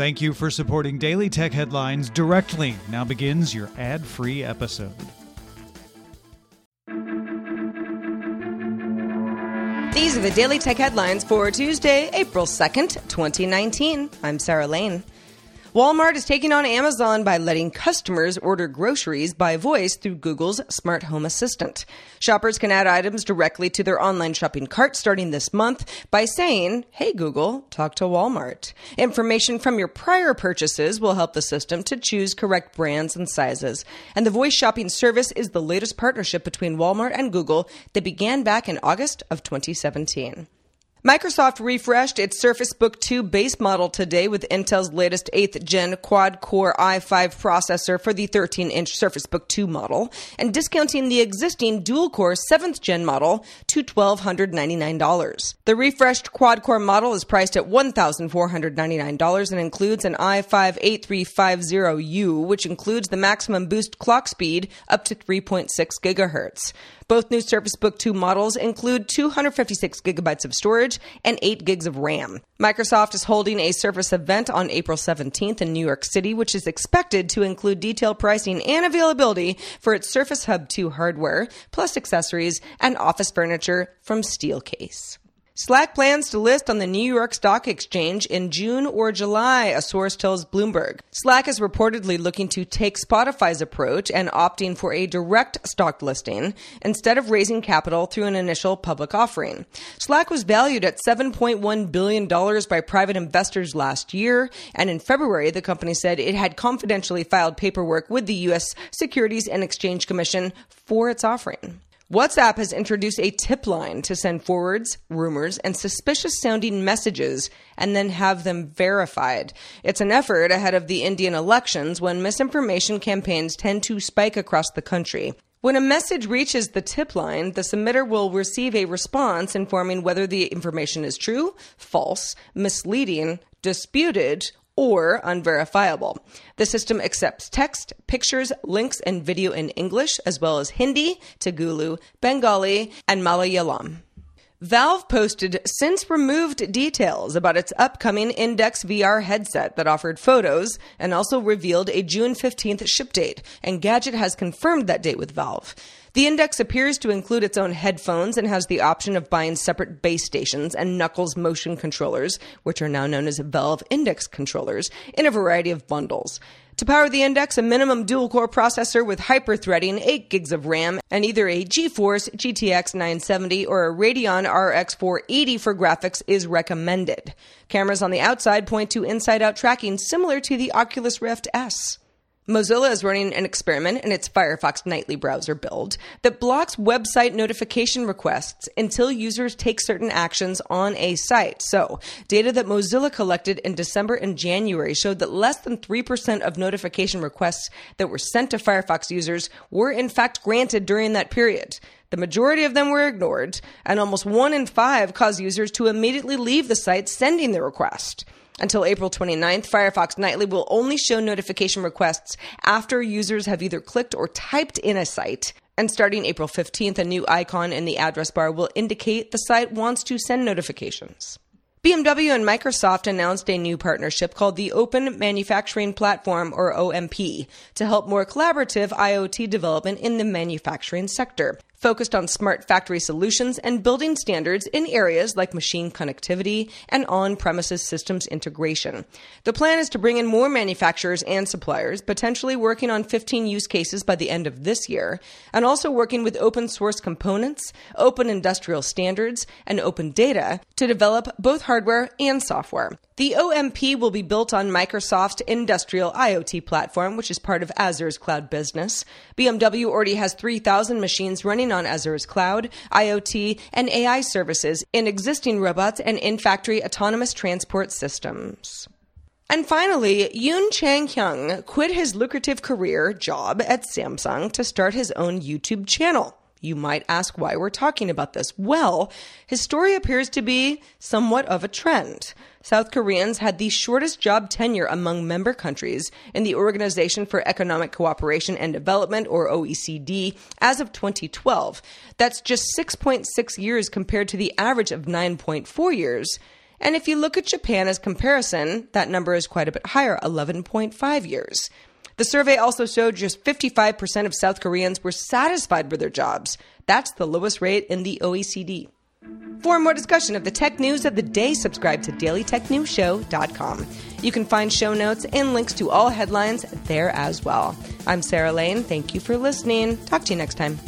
Thank you for supporting Daily Tech Headlines directly. Now begins your ad free episode. These are the Daily Tech Headlines for Tuesday, April 2nd, 2019. I'm Sarah Lane. Walmart is taking on Amazon by letting customers order groceries by voice through Google's Smart Home Assistant. Shoppers can add items directly to their online shopping cart starting this month by saying, Hey Google, talk to Walmart. Information from your prior purchases will help the system to choose correct brands and sizes. And the voice shopping service is the latest partnership between Walmart and Google that began back in August of 2017. Microsoft refreshed its Surface Book 2 base model today with Intel's latest 8th gen quad core i5 processor for the 13 inch Surface Book 2 model and discounting the existing dual core 7th gen model to $1,299. The refreshed quad core model is priced at $1,499 and includes an i5 8350U, which includes the maximum boost clock speed up to 3.6 gigahertz. Both new Surface Book 2 models include 256 gigabytes of storage and 8 gigs of RAM. Microsoft is holding a Surface event on April 17th in New York City, which is expected to include detailed pricing and availability for its Surface Hub 2 hardware, plus accessories and office furniture from Steelcase. Slack plans to list on the New York Stock Exchange in June or July, a source tells Bloomberg. Slack is reportedly looking to take Spotify's approach and opting for a direct stock listing instead of raising capital through an initial public offering. Slack was valued at $7.1 billion by private investors last year, and in February, the company said it had confidentially filed paperwork with the U.S. Securities and Exchange Commission for its offering. WhatsApp has introduced a tip line to send forwards, rumors, and suspicious sounding messages and then have them verified. It's an effort ahead of the Indian elections when misinformation campaigns tend to spike across the country. When a message reaches the tip line, the submitter will receive a response informing whether the information is true, false, misleading, disputed, or unverifiable. The system accepts text, pictures, links, and video in English, as well as Hindi, Telugu, Bengali, and Malayalam. Valve posted since removed details about its upcoming Index VR headset that offered photos and also revealed a June 15th ship date, Engadget has confirmed that date with Valve. The Index appears to include its own headphones and has the option of buying separate base stations and Knuckles motion controllers, which are now known as Valve Index controllers, in a variety of bundles. To power the Index, a minimum dual core processor with hyper-threading, 8 gigs of RAM, and either a GeForce GTX 970 or a Radeon RX 480 for graphics is recommended. Cameras on the outside point to inside-out tracking similar to the Oculus Rift S. Mozilla is running an experiment in its Firefox nightly browser build that blocks website notification requests until users take certain actions on a site. So, data that Mozilla collected in December and January showed that less than 3% of notification requests that were sent to Firefox users were in fact granted during that period. The majority of them were ignored, and almost one in five caused users to immediately leave the site sending the request. Until April 29th, Firefox Nightly will only show notification requests after users have either clicked or typed in a site. And starting April 15th, a new icon in the address bar will indicate the site wants to send notifications. BMW and Microsoft announced a new partnership called the Open Manufacturing Platform, or OMP, to help more collaborative IoT development in the manufacturing sector focused on smart factory solutions and building standards in areas like machine connectivity and on premises systems integration. The plan is to bring in more manufacturers and suppliers, potentially working on 15 use cases by the end of this year, and also working with open source components, open industrial standards, and open data to develop both hardware and software. The OMP will be built on Microsoft's industrial IoT platform, which is part of Azure's cloud business. BMW already has 3,000 machines running on Azure's cloud, IoT, and AI services in existing robots and in factory autonomous transport systems. And finally, Yoon Chang Hyung quit his lucrative career job at Samsung to start his own YouTube channel. You might ask why we're talking about this. Well, his story appears to be somewhat of a trend. South Koreans had the shortest job tenure among member countries in the Organization for Economic Cooperation and Development, or OECD, as of 2012. That's just 6.6 years compared to the average of 9.4 years And if you look at Japan as comparison, that number is quite a bit higher 11.5 years. The survey also showed just 55% of South Koreans were satisfied with their jobs. That's the lowest rate in the OECD. For more discussion of the tech news of the day, subscribe to dailytechnewsshow.com. You can find show notes and links to all headlines there as well. I'm Sarah Lane. Thank you for listening. Talk to you next time.